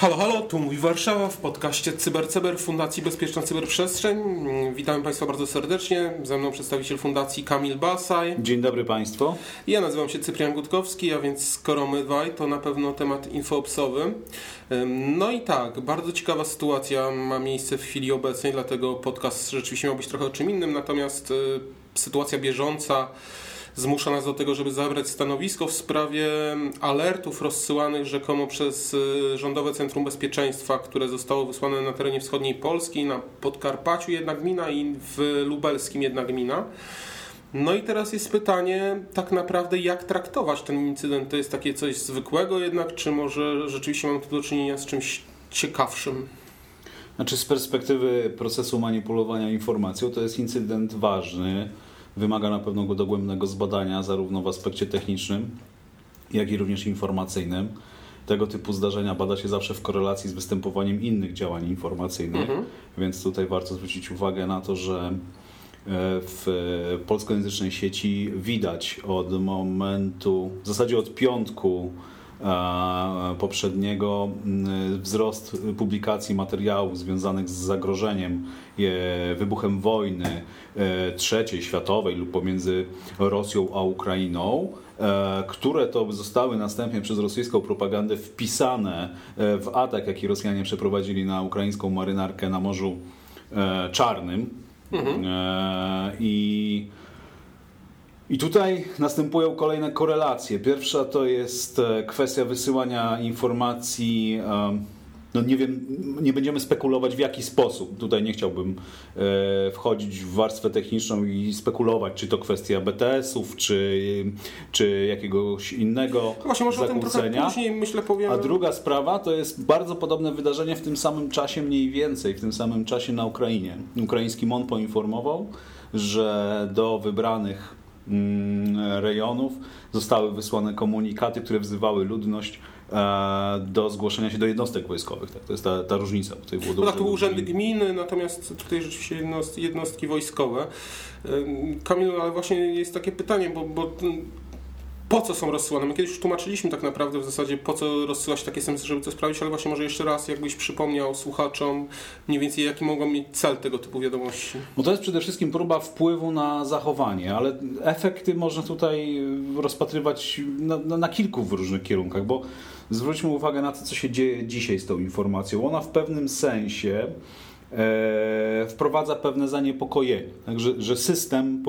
Halo, halo, tu mówi Warszawa w podcaście CyberCyber Fundacji Bezpieczna Cyberprzestrzeń. Witam Państwa bardzo serdecznie. Ze mną przedstawiciel Fundacji Kamil Basaj. Dzień dobry Państwu. Ja nazywam się Cyprian Gutkowski, a więc skoro my dwaj, to na pewno temat infoopsowy. No i tak, bardzo ciekawa sytuacja ma miejsce w chwili obecnej, dlatego podcast rzeczywiście miał być trochę o czym innym, natomiast y, sytuacja bieżąca zmusza nas do tego, żeby zabrać stanowisko w sprawie alertów rozsyłanych rzekomo przez y, Rządowe Centrum Bezpieczeństwa, które zostało wysłane na terenie wschodniej Polski, na Podkarpaciu jedna gmina i w Lubelskim jedna gmina. No i teraz jest pytanie, tak naprawdę, jak traktować ten incydent? To jest takie coś zwykłego jednak, czy może rzeczywiście mamy tu do czynienia z czymś ciekawszym? Znaczy, z perspektywy procesu manipulowania informacją, to jest incydent ważny wymaga na pewno dogłębnego zbadania, zarówno w aspekcie technicznym, jak i również informacyjnym. Tego typu zdarzenia bada się zawsze w korelacji z występowaniem innych działań informacyjnych, mhm. więc tutaj warto zwrócić uwagę na to, że e, w polskojęzycznej sieci widać od momentu, w zasadzie od piątku poprzedniego wzrost publikacji materiałów związanych z zagrożeniem, wybuchem wojny e, trzeciej światowej lub pomiędzy Rosją a Ukrainą, e, które to zostały następnie przez rosyjską propagandę wpisane e, w atak, jaki Rosjanie przeprowadzili na ukraińską marynarkę na Morzu Czarnym. Mhm. I i tutaj następują kolejne korelacje. Pierwsza to jest e, kwestia wysyłania informacji. No nie wiem, nie będziemy spekulować w jaki sposób. Tutaj nie chciałbym e, wchodzić w warstwę techniczną i spekulować, czy to kwestia BTS-ów, czy, czy jakiegoś innego no Właśnie, może zakłócenia. później, myślę, powiemy. A druga sprawa to jest bardzo podobne wydarzenie w tym samym czasie, mniej więcej, w tym samym czasie na Ukrainie. Ukraiński MON poinformował, że do wybranych rejonów zostały wysłane komunikaty, które wzywały ludność e, do zgłoszenia się do jednostek wojskowych. Tak, to jest ta, ta różnica. Tutaj było no tak, to urzędy gminy, natomiast tutaj rzeczywiście jednostki wojskowe. Kamil, ale właśnie jest takie pytanie, bo, bo po co są rozsyłane. My kiedyś już tłumaczyliśmy tak naprawdę w zasadzie po co rozsyłać takie SMS, żeby to sprawdzić, ale właśnie może jeszcze raz jakbyś przypomniał słuchaczom mniej więcej jaki mogą mieć cel tego typu wiadomości. Bo to jest przede wszystkim próba wpływu na zachowanie, ale efekty można tutaj rozpatrywać na, na, na kilku różnych kierunkach, bo zwróćmy uwagę na to, co się dzieje dzisiaj z tą informacją. Ona w pewnym sensie e, wprowadza pewne zaniepokojenie, także że system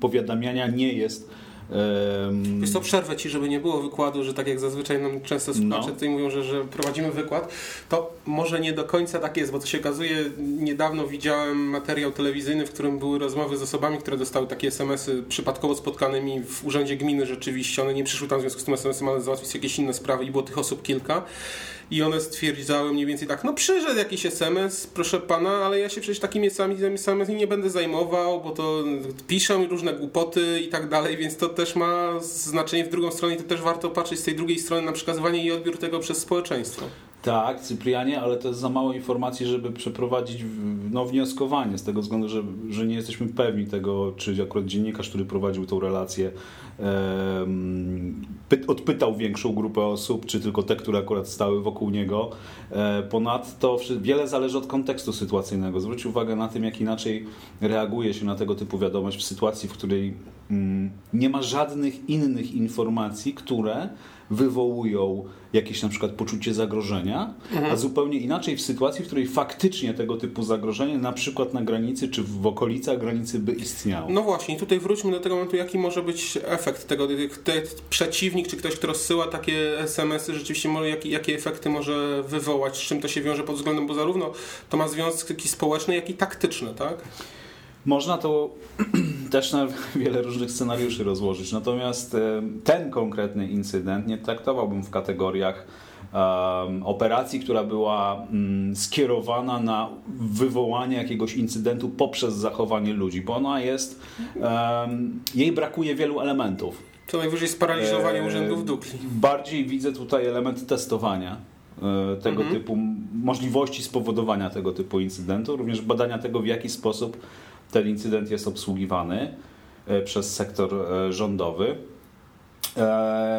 powiadamiania nie jest jest to przerwę ci, żeby nie było wykładu, że tak jak zazwyczaj nam często słuchacze no. tutaj mówią, że, że prowadzimy wykład, to może nie do końca tak jest, bo to się okazuje, niedawno widziałem materiał telewizyjny, w którym były rozmowy z osobami, które dostały takie SMS-y przypadkowo spotkanymi w urzędzie gminy rzeczywiście. One nie przyszły tam w związku z tym SMS-em, ale załatwić jakieś inne sprawy i było tych osób kilka i one stwierdzały mniej więcej tak, no przyszedł jakiś SMS, proszę pana, ale ja się przecież takimi SMS nie będę zajmował, bo to piszą różne głupoty i tak dalej, więc to też ma znaczenie w drugą stronę i to też warto patrzeć z tej drugiej strony na przekazywanie i odbiór tego przez społeczeństwo. Tak, Cyprianie, ale to jest za mało informacji, żeby przeprowadzić no, wnioskowanie z tego względu, że, że nie jesteśmy pewni tego, czy akurat dziennikarz, który prowadził tą relację, odpytał większą grupę osób, czy tylko te, które akurat stały wokół niego. E, ponadto wiele zależy od kontekstu sytuacyjnego. Zwróć uwagę na tym, jak inaczej reaguje się na tego typu wiadomość w sytuacji, w której mm, nie ma żadnych innych informacji, które wywołują jakieś na przykład poczucie zagrożenia, mhm. a zupełnie inaczej w sytuacji, w której faktycznie tego typu zagrożenie na przykład na granicy czy w okolicach granicy by istniało. No właśnie, tutaj wróćmy do tego momentu, jaki może być efekt tego, ten przeciwnik czy ktoś, kto rozsyła takie SMS-y, rzeczywiście może, jakie, jakie efekty może wywołać, z czym to się wiąże pod względem, bo zarówno to ma związki społeczne, jak i taktyczne, tak? Można to też na wiele różnych scenariuszy rozłożyć. Natomiast e, ten konkretny incydent nie traktowałbym w kategoriach operacji, która była um, skierowana na wywołanie jakiegoś incydentu poprzez zachowanie ludzi, bo ona jest, jej brakuje wielu elementów. To najwyżej sparaliżowanie e, urzędów dupli. Bardziej widzę tutaj element testowania tego mhm. typu możliwości spowodowania tego typu incydentu, również badania tego, w jaki sposób ten incydent jest obsługiwany przez sektor rządowy.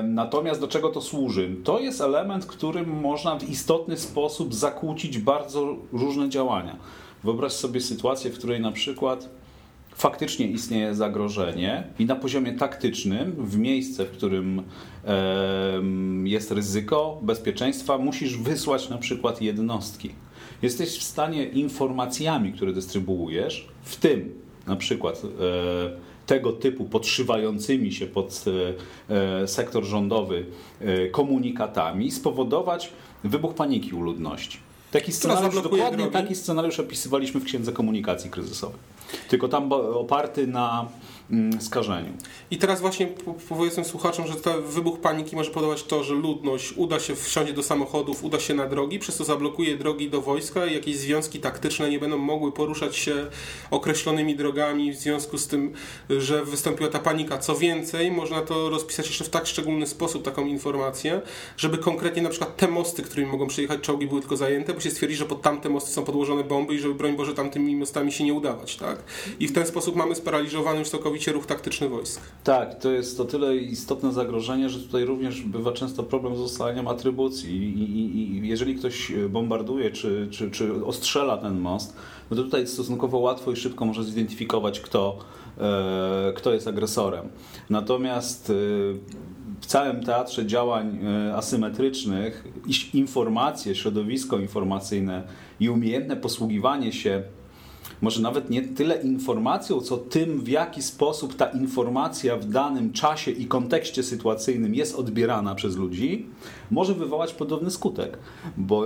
Natomiast do czego to służy? To jest element, którym można w istotny sposób zakłócić bardzo różne działania. Wyobraź sobie sytuację, w której na przykład faktycznie istnieje zagrożenie i na poziomie taktycznym, w miejsce, w którym jest ryzyko bezpieczeństwa, musisz wysłać na przykład jednostki. Jesteś w stanie informacjami, które dystrybuujesz, w tym na przykład e, tego typu podszywającymi się pod e, e, sektor rządowy komunikatami spowodować wybuch paniki u ludności. Taki scenariusz, dokładnie drogi. taki scenariusz opisywaliśmy w Księdze Komunikacji Kryzysowej. Tylko tam oparty na skażeniu. I teraz właśnie powiedzmy słuchaczom, że ten wybuch paniki może podawać to, że ludność uda się wsiądzie do samochodów, uda się na drogi, przez to zablokuje drogi do wojska i jakieś związki taktyczne nie będą mogły poruszać się określonymi drogami w związku z tym, że wystąpiła ta panika. Co więcej, można to rozpisać jeszcze w tak szczególny sposób, taką informację, żeby konkretnie na przykład te mosty, którymi mogą przejechać czołgi, były tylko zajęte, bo się stwierdzi, że pod tamte mosty są podłożone bomby i żeby broń Boże tamtymi mostami się nie udawać, tak? I w ten sposób mamy sparaliżowany już całkowicie całkowicie ruch taktyczny wojsk. Tak, to jest to tyle istotne zagrożenie, że tutaj również bywa często problem z ustaleniem atrybucji i, i, i jeżeli ktoś bombarduje czy, czy, czy ostrzela ten most, no to tutaj stosunkowo łatwo i szybko może zidentyfikować, kto, e, kto jest agresorem. Natomiast e, w całym teatrze działań e, asymetrycznych informacje, środowisko informacyjne i umiejętne posługiwanie się może nawet nie tyle informacją, co tym, w jaki sposób ta informacja w danym czasie i kontekście sytuacyjnym jest odbierana przez ludzi, może wywołać podobny skutek. Bo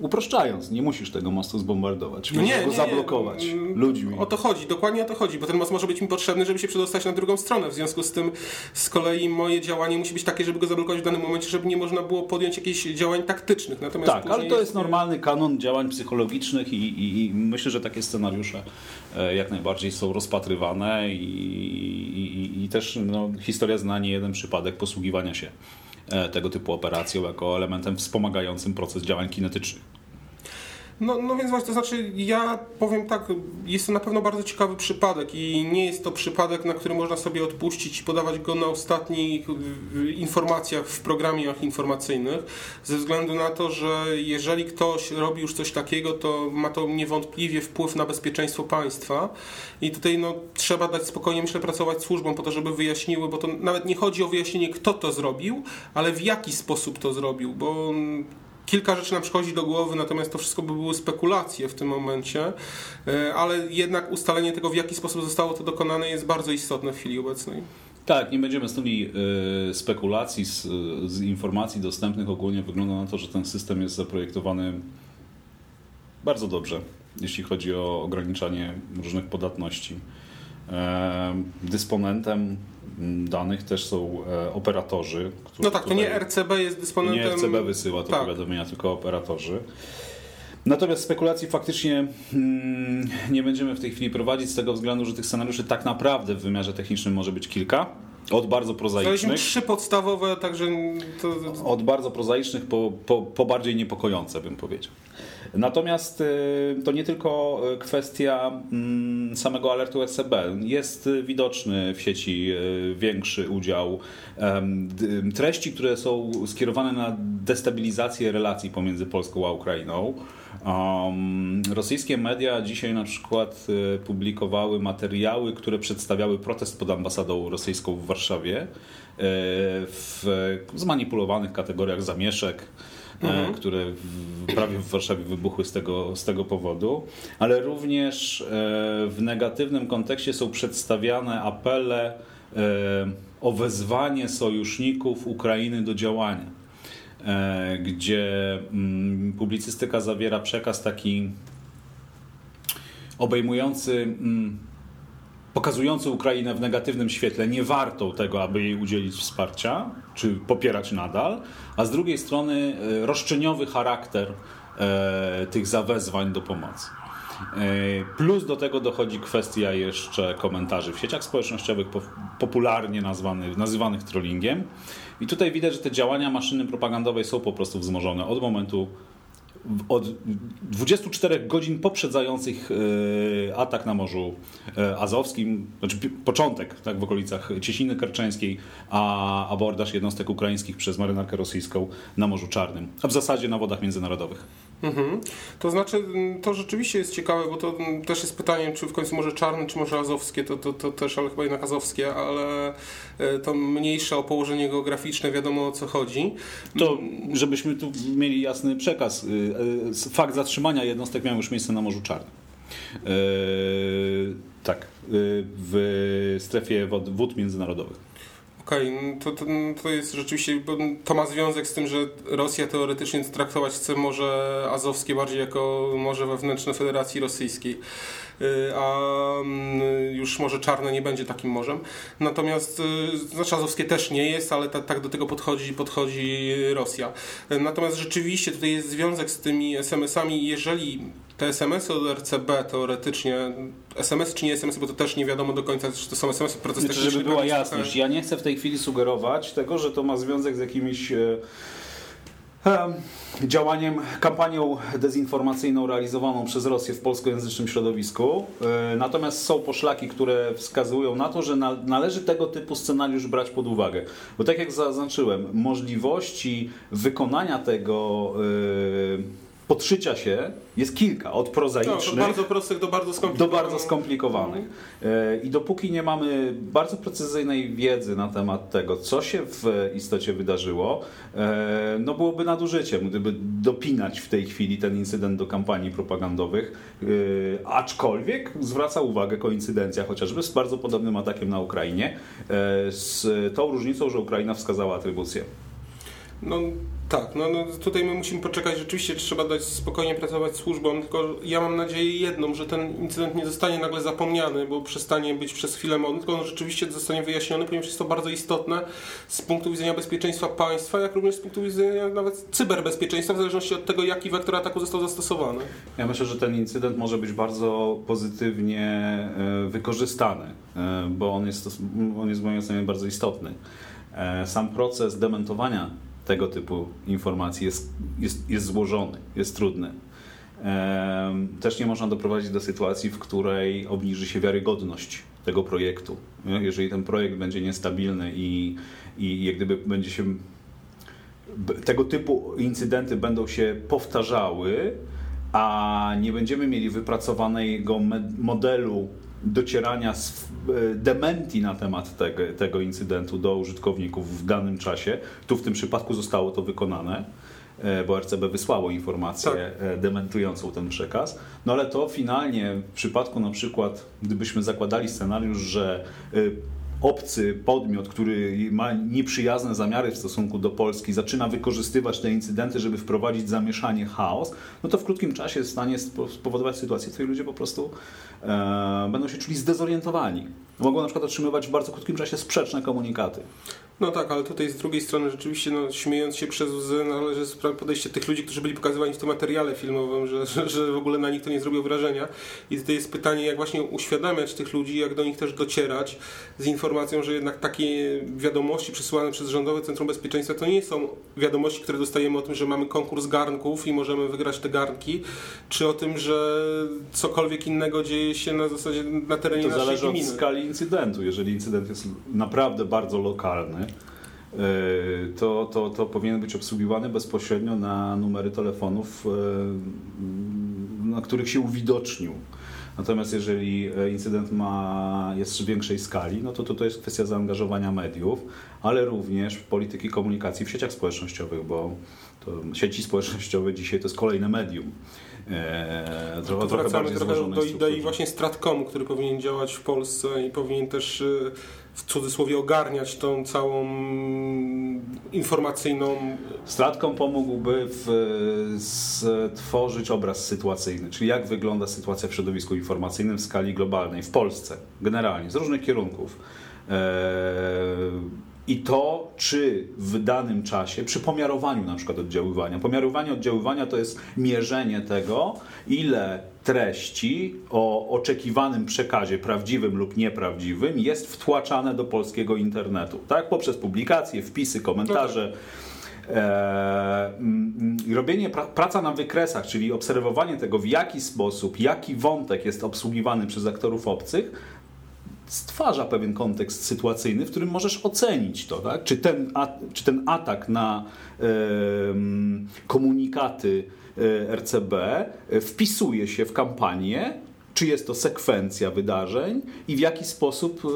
uproszczając, nie musisz tego mostu zbombardować, musisz nie, go nie, zablokować nie. Mm, ludźmi. O to chodzi, dokładnie o to chodzi, bo ten most może być mi potrzebny, żeby się przedostać na drugą stronę. W związku z tym z kolei moje działanie musi być takie, żeby go zablokować w danym momencie, żeby nie można było podjąć jakichś działań taktycznych. Natomiast tak, ale to jest normalny kanon działań psychologicznych i, i, i myślę, że takie scenariusze e, jak najbardziej są rozpatrywane i, i też no, historia zna nie jeden przypadek posługiwania się tego typu operacją jako elementem wspomagającym proces działań kinetycznych. No, no więc właśnie, to znaczy ja powiem tak, jest to na pewno bardzo ciekawy przypadek i nie jest to przypadek, na który można sobie odpuścić i podawać go na ostatnich informacjach w programach informacyjnych, ze względu na to, że jeżeli ktoś robi już coś takiego, to ma to niewątpliwie wpływ na bezpieczeństwo państwa. I tutaj no, trzeba dać spokojnie, myślę, pracować służbom po to, żeby wyjaśniły, bo to nawet nie chodzi o wyjaśnienie, kto to zrobił, ale w jaki sposób to zrobił, bo kilka rzeczy nam przychodzi do głowy, natomiast to wszystko by były spekulacje w tym momencie, e, ale jednak ustalenie tego, w jaki sposób zostało to dokonane jest bardzo istotne w chwili obecnej. Tak, nie będziemy stuli y, spekulacji z, z, informacji dostępnych. Ogólnie wygląda na to, że ten system jest zaprojektowany bardzo dobrze, jeśli chodzi o ograniczanie różnych podatności. E, dysponentem danych też są e, operatorzy. No tak, to nie RCB jest dysponentem. Nie RCB wysyła te tak. powiadomienia, tylko operatorzy. Natomiast spekulacji faktycznie hmm, nie będziemy w tej chwili prowadzić z tego względu, że tych scenariuszy tak naprawdę w wymiarze technicznym może być kilka. Od bardzo prozaicznych. trzy podstawowe, także. To... Od bardzo prozaicznych po, po, po bardziej niepokojące, bym powiedział. Natomiast y, to nie tylko y, kwestia mm, samego alertu ECB. Jest widoczny w sieci y, większy udział treści, które są skierowane na destabilizację relacji pomiędzy Polską a Ukrainą. Um, rosyjskie media dzisiaj na przykład publikowały materiały, które przedstawiały protest pod ambasadą rosyjską w Warszawie w zmanipulowanych kategoriach zamieszek mhm. które prawie w Warszawie wybuchły z tego, z tego powodu, ale również e, w negatywnym kontekście są przedstawiane apele e, o wezwanie sojuszników Ukrainy do działania e, gdzie mm, publicystyka zawiera przekaz taki obejmujący mm, pokazujący Ukrainę w negatywnym świetle, nie warto tego, aby jej udzielić wsparcia, czy popierać nadal, a z drugiej strony e, roszczeniowy charakter e, tych zawezwań do pomocy. Plus do tego dochodzi kwestia jeszcze komentarzy w sieciach społecznościowych, popularnie nazwany, nazywanych trollingiem. I tutaj widać, że te działania maszyny propagandowej są po prostu wzmożone od momentu od 24 godzin poprzedzających e, atak na Morzu e, Azowskim, znaczy początek tak, w okolicach Cieśniny Karczeńskiej, a abordaż jednostek ukraińskich przez marynarkę rosyjską na Morzu Czarnym, a w zasadzie na wodach międzynarodowych. Mhm. To znaczy, to rzeczywiście jest ciekawe, bo to też jest pytanie, czy w końcu może czarne, czy może azowskie, to, to, to też, ale chyba jednak azowskie, ale e, to mniejsze o położenie geograficzne, wiadomo o co chodzi. To, żebyśmy tu mieli jasny przekaz, y, fakt zatrzymania jednostek miał już miejsce na Morzu Czarnym. Yy, tak, w strefie wód międzynarodowych. Okej, okay, to, to, to, jest rzeczywiście, to ma związek z tym, że Rosja teoretycznie traktować chce Morze Azowskie bardziej jako morze wewnętrzne Federacji Rosyjskiej, y, a mm, już Morze Czarne nie będzie takim morzem. Natomiast, y, znaczy Azowskie też nie jest, ale ta, tak do tego podchodzi, podchodzi Rosja. Natomiast rzeczywiście tutaj jest związek z tymi SMS-ami, jeżeli te SMS-y od RCB teoretycznie, SMS czy nie SMS, bo to też nie wiadomo do końca, czy to są SMS-y proces znaczy, Żeby była jasność, ja nie chcę w tej chwili sugerować tego, że to ma związek z jakimiś e, e, działaniem, kampanią dezinformacyjną realizowaną przez Rosję w polskojęzycznym środowisku. E, natomiast są poszlaki, które wskazują na to, że na, należy tego typu scenariusz brać pod uwagę. Bo tak jak zaznaczyłem, możliwości wykonania tego podszycia się jest kilka, od prozaicznych no, bardzo prostych do bardzo skomplikowanych. Do bardzo skomplikowanych. E, I dopóki nie mamy bardzo precyzyjnej wiedzy na temat tego, co się w istocie wydarzyło, e, no byłoby nadużyciem, gdyby dopinać w tej chwili ten incydent do kampanii propagandowych, e, aczkolwiek zwraca uwagę koincydencja chociażby z bardzo podobnym atakiem na Ukrainie, z tą różnicą, że Ukraina wskazała atrybucję. No tak, no, no, tutaj my musimy poczekać, rzeczywiście trzeba dać spokojnie pracować służbom, tylko ja mam nadzieję jedną, że ten incydent nie zostanie nagle zapomniany, bo przestanie być przez chwilę modny, tylko on rzeczywiście zostanie wyjaśniony, ponieważ jest to bardzo istotne z punktu widzenia bezpieczeństwa państwa, jak również z punktu widzenia nawet cyberbezpieczeństwa, w zależności od tego, jaki wektor ataku został zastosowany. Ja myślę, że ten incydent może być bardzo pozytywnie e, wykorzystany, e, bo on jest, on jest moim zdaniem bardzo istotny. E, sam proces dementowania tego typu informacji jest, jest, jest złożony, jest trudny. Też nie można doprowadzić do sytuacji, w której obniży się wiarygodność tego projektu. Jeżeli ten projekt będzie niestabilny i, i jak gdyby będzie się tego typu incydenty będą się powtarzały, a nie będziemy mieli wypracowanego modelu docierania z e, dementi na temat tego, tego incydentu do użytkowników w danym czasie. Tu w tym przypadku zostało to wykonane e, bo RCB wysłało informację tak. E, dementującą ten przekaz. No ale to finalnie w przypadku na przykład, gdybyśmy zakładali scenariusz, że obcy podmiot, który ma nieprzyjazne zamiary w stosunku do Polski, zaczyna wykorzystywać te incydenty, żeby wprowadzić zamieszanie, chaos, no to w krótkim czasie jest w stanie spowodować sytuację, w której ludzie po prostu e, będą się czuli zdezorientowani. Mogą na przykład otrzymywać w bardzo krótkim czasie sprzeczne komunikaty. No tak, ale tutaj z drugiej strony rzeczywiście, no, śmiejąc się przez łzy, należy podejście tych ludzi, którzy byli pokazywani w tym materiale filmowym, że, że, że, w ogóle na nich to nie zrobiło wrażenia. I tutaj jest pytanie, jak właśnie uświadamiać tych ludzi, jak do nich też docierać z informacją, że jednak takie wiadomości przesyłane przez Rządowe Centrum Bezpieczeństwa to nie są wiadomości, które dostajemy o tym, że mamy konkurs garnków i możemy wygrać te garnki, czy o tym, że cokolwiek innego dzieje się na zasadzie na terenie to naszej gminy. To zależy od skali incydentu. Jeżeli incydent jest naprawdę bardzo lokalny, to, to, to powinien być obsługiwany bezpośrednio na numery telefonów, e, na których się uwidocznił. Natomiast jeżeli e, incydent ma, jest w większej skali, no to, to to jest kwestia zaangażowania mediów, ale również polityki komunikacji w sieciach społecznościowych, bo sieci społecznościowe dzisiaj to jest kolejne medium. Eee, trochę, trochę bardziej trochę do idei właśnie Stratcomu, który powinien działać w Polsce i powinien też w cudzysłowie ogarniać tą całą informacyjną. Stratkom pomógłby w, stworzyć obraz sytuacyjny, czyli jak wygląda sytuacja w środowisku informacyjnym w skali globalnej, w Polsce, generalnie, z różnych kierunków. Eee, I to, czy w danym czasie, przy pomiarowaniu na przykład oddziaływania. Pomiarowanie oddziaływania to jest mierzenie tego, ile treści o oczekiwanym przekazie, prawdziwym lub nieprawdziwym, jest wtłaczane do polskiego internetu. Tak? Poprzez publikacje, wpisy, komentarze. E, mm, robienie pra, praca na wykresach, czyli obserwowanie tego, w jaki sposób, jaki wątek jest obsługiwany przez aktorów obcych, stwarza pewien kontekst sytuacyjny, w którym możesz ocenić to, tak? czy, ten, a, czy ten atak na e, komunikaty e, RCB wpisuje się w kampanię czy jest to sekwencja wydarzeń i w jaki sposób y,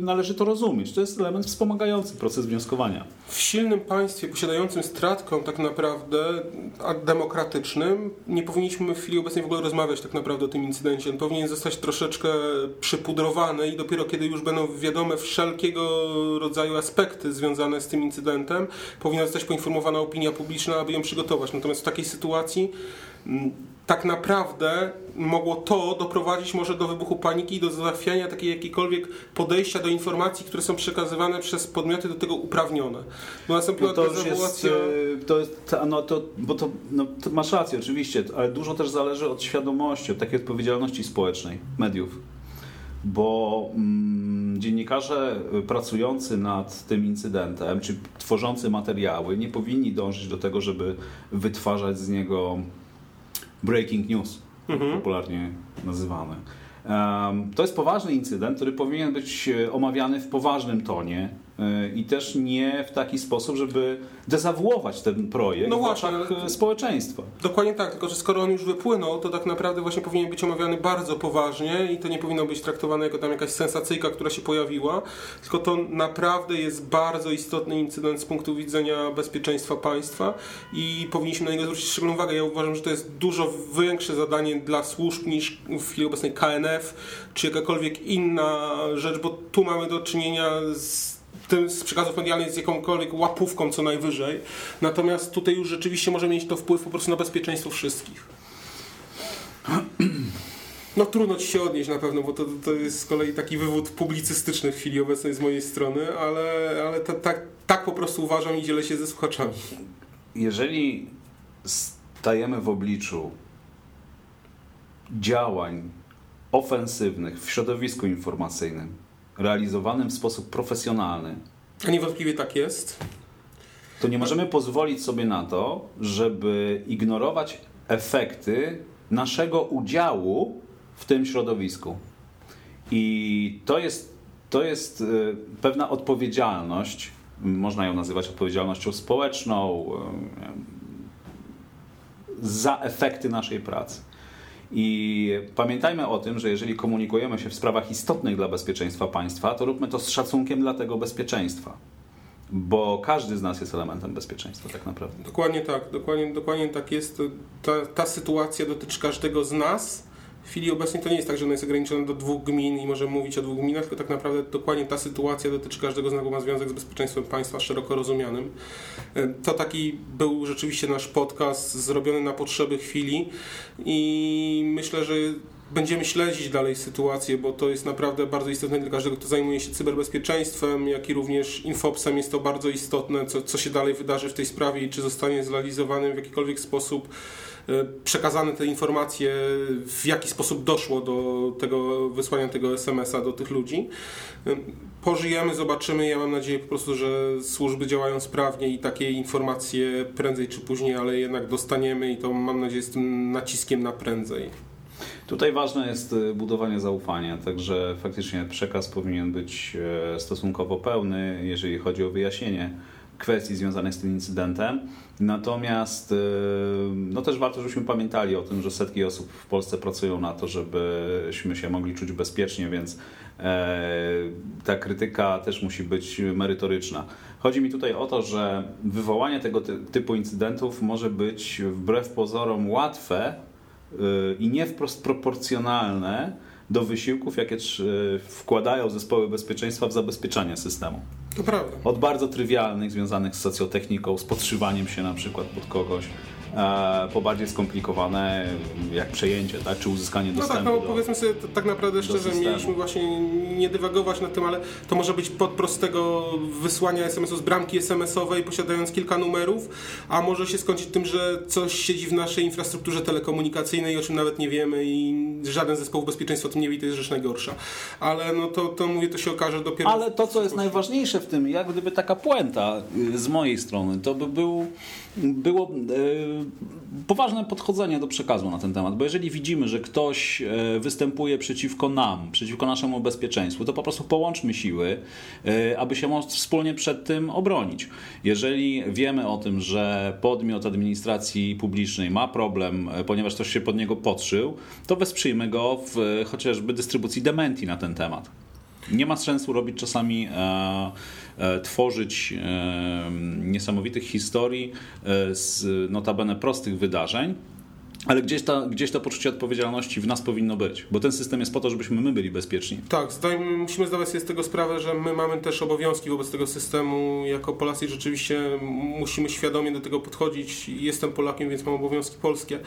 należy to rozumieć. To jest element wspomagający proces wnioskowania. W silnym państwie posiadającym stratką tak naprawdę a demokratycznym nie powinniśmy w chwili obecnej w ogóle rozmawiać tak naprawdę o tym incydencie. On powinien zostać troszeczkę przypudrowany i dopiero kiedy już będą wiadome wszelkiego rodzaju aspekty związane z tym incydentem, powinna zostać poinformowana opinia publiczna, aby ją przygotować. Natomiast w takiej sytuacji mm, tak naprawdę mogło to doprowadzić może do wybuchu paniki i do załatwiania takiej jakiejkolwiek podejścia do informacji, które są przekazywane przez podmioty do tego uprawnione. No nastąpiła no to jest, e, to jest, no to, bo to, no, to masz rację oczywiście, ale dużo też zależy od świadomości, od takiej odpowiedzialności społecznej mediów. Bo mm, dziennikarze pracujący nad tym incydentem, czy tworzący materiały, nie powinni dążyć do tego, żeby wytwarzać z niego breaking news, mhm. popularnie nazywany. To jest poważny incydent, który powinien być e, omawiany w poważnym tonie, i też nie w taki sposób, żeby dezawuować ten projekt no właśnie, w społeczeństwa. Dokładnie tak, tylko że skoro on już wypłynął, to tak naprawdę właśnie powinien być omawiany bardzo poważnie i to nie powinno być traktowane jako tam jakaś sensacyjka, która się pojawiła, tylko to naprawdę jest bardzo istotny incydent z punktu widzenia bezpieczeństwa państwa i powinniśmy na niego zwrócić szczególną uwagę. Ja uważam, że to jest dużo większe zadanie dla służb niż w chwili obecnej KNF czy jakakolwiek inna rzecz, bo tu mamy do czynienia z tym z przekazów medialnych z jakąkolwiek łapówką co najwyżej. Natomiast tutaj już rzeczywiście może mieć to wpływ po prostu na bezpieczeństwo wszystkich. No trudno ci się odnieść na pewno, bo to, to jest z kolei taki wywód publicystyczny w chwili obecnej z mojej strony, ale, ale tak, tak po prostu uważam i dzielę się ze słuchaczami. Jeżeli stajemy w obliczu działań ofensywnych w środowisku informacyjnym, realizowanym w sposób profesjonalny. A niewątpliwie tak jest. To nie możemy pozwolić sobie na to, żeby ignorować efekty naszego udziału w tym środowisku. I to jest, to jest y, pewna odpowiedzialność, można ją nazywać odpowiedzialnością społeczną, y, za efekty naszej pracy. I pamiętajmy o tym, że jeżeli komunikujemy się w sprawach istotnych dla bezpieczeństwa państwa, to róbmy to z szacunkiem dla tego bezpieczeństwa. Bo każdy z nas jest elementem bezpieczeństwa, tak naprawdę. Dokładnie tak, dokładnie, dokładnie tak jest. Ta, ta sytuacja dotyczy każdego z nas w chwili obecnej to nie jest tak, że ona jest ograniczona do dwóch gmin i możemy mówić o dwóch gminach, tylko tak naprawdę dokładnie ta sytuacja dotyczy każdego z ma związek z bezpieczeństwem państwa szeroko rozumianym. E, to taki był rzeczywiście nasz podcast zrobiony na potrzeby chwili i myślę, że będziemy śledzić dalej sytuację, bo to jest naprawdę bardzo istotne dla każdego, kto zajmuje się cyberbezpieczeństwem, jak i również infopsem jest to bardzo istotne, co, co się dalej wydarzy w tej sprawie i czy zostanie zrealizowany w jakikolwiek sposób przekazane te informacje, w jaki sposób doszło do tego wysłania tego SMS-a do tych ludzi. E, pożyjemy, zobaczymy. Ja mam nadzieję po prostu, że służby działają sprawnie i takie informacje prędzej czy później, ale jednak dostaniemy i to mam nadzieję z tym naciskiem na prędzej. Tutaj ważne jest e, budowanie zaufania, także faktycznie przekaz powinien być stosunkowo pełny, jeżeli chodzi o wyjaśnienie kwestii związanych z tym incydentem. Natomiast y, no też warto, żebyśmy pamiętali o tym, że setki osób w Polsce pracują na to, żebyśmy się mogli czuć bezpiecznie, więc e, ta krytyka też musi być merytoryczna. Chodzi mi tutaj o to, że wywołanie tego typu incydentów może być wbrew pozorom łatwe y, i nie wprost proporcjonalne do wysiłków, jakie wkładają zespoły bezpieczeństwa w zabezpieczanie systemu. To prawda. Od bardzo trywialnych, związanych z socjotechniką, z podszywaniem się na przykład pod kogoś, po bardziej skomplikowane, jak przejęcie, tak? czy uzyskanie No tak, dostępu. no do... powiedzmy sobie tak naprawdę szczerze, mieliśmy właśnie nie dywagować nad tym, ale to może być pod prostego wysłania SMS-u z bramki SMS-owej, posiadając kilka numerów, a może się skończyć tym, że coś siedzi w naszej infrastrukturze telekomunikacyjnej, o czym nawet nie wiemy i żaden zespoł bezpieczeństwa o tym nie wie, to jest rzecz najgorsza. Ale no to, to mówię, to się okaże dopiero... Ale to, co jest najważniejsze w tym, jak gdyby taka puenta y, z mojej strony, to by był, było y, poważne podchodzenie do przekazu na ten temat, bo jeżeli widzimy, że ktoś y, występuje przeciwko nam, przeciwko naszemu bezpieczeństwu, to po prostu połączmy siły, y, aby się móc wspólnie przed tym obronić. Jeżeli wiemy o tym, że podmiot administracji publicznej ma problem, y, ponieważ ktoś się pod niego podszył, to wesprzyjmy go w y, chociażby dystrybucji dementi na ten temat. Nie ma sensu robić czasami, e, e, tworzyć e, niesamowitych historii e, z notabene prostych wydarzeń, ale gdzieś, ta, gdzieś to poczucie odpowiedzialności w nas powinno być, bo ten system jest po to, żebyśmy my byli bezpieczni. Tak, zdajmy, musimy zdawać sobie z tego sprawę, że my mamy też obowiązki wobec tego systemu. Jako Polacy rzeczywiście musimy świadomie do tego podchodzić. Jestem Polakiem, więc mam obowiązki polskie.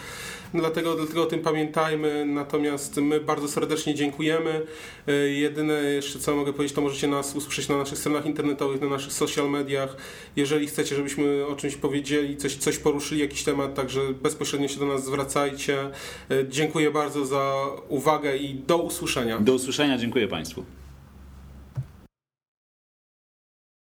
Dlatego, dlatego o tym pamiętajmy. Natomiast my bardzo serdecznie dziękujemy. E, Jedyne jeszcze co mogę powiedzieć, to możecie nas usłyszeć na naszych stronach internetowych, na naszych social mediach. Jeżeli chcecie, żebyśmy o czymś powiedzieli, coś, coś poruszyli, jakiś temat, także bezpośrednio się do nas zwracajcie. E, Dziękuję bardzo za uwagę i do usłyszenia. Do usłyszenia, dziękuję Państwu.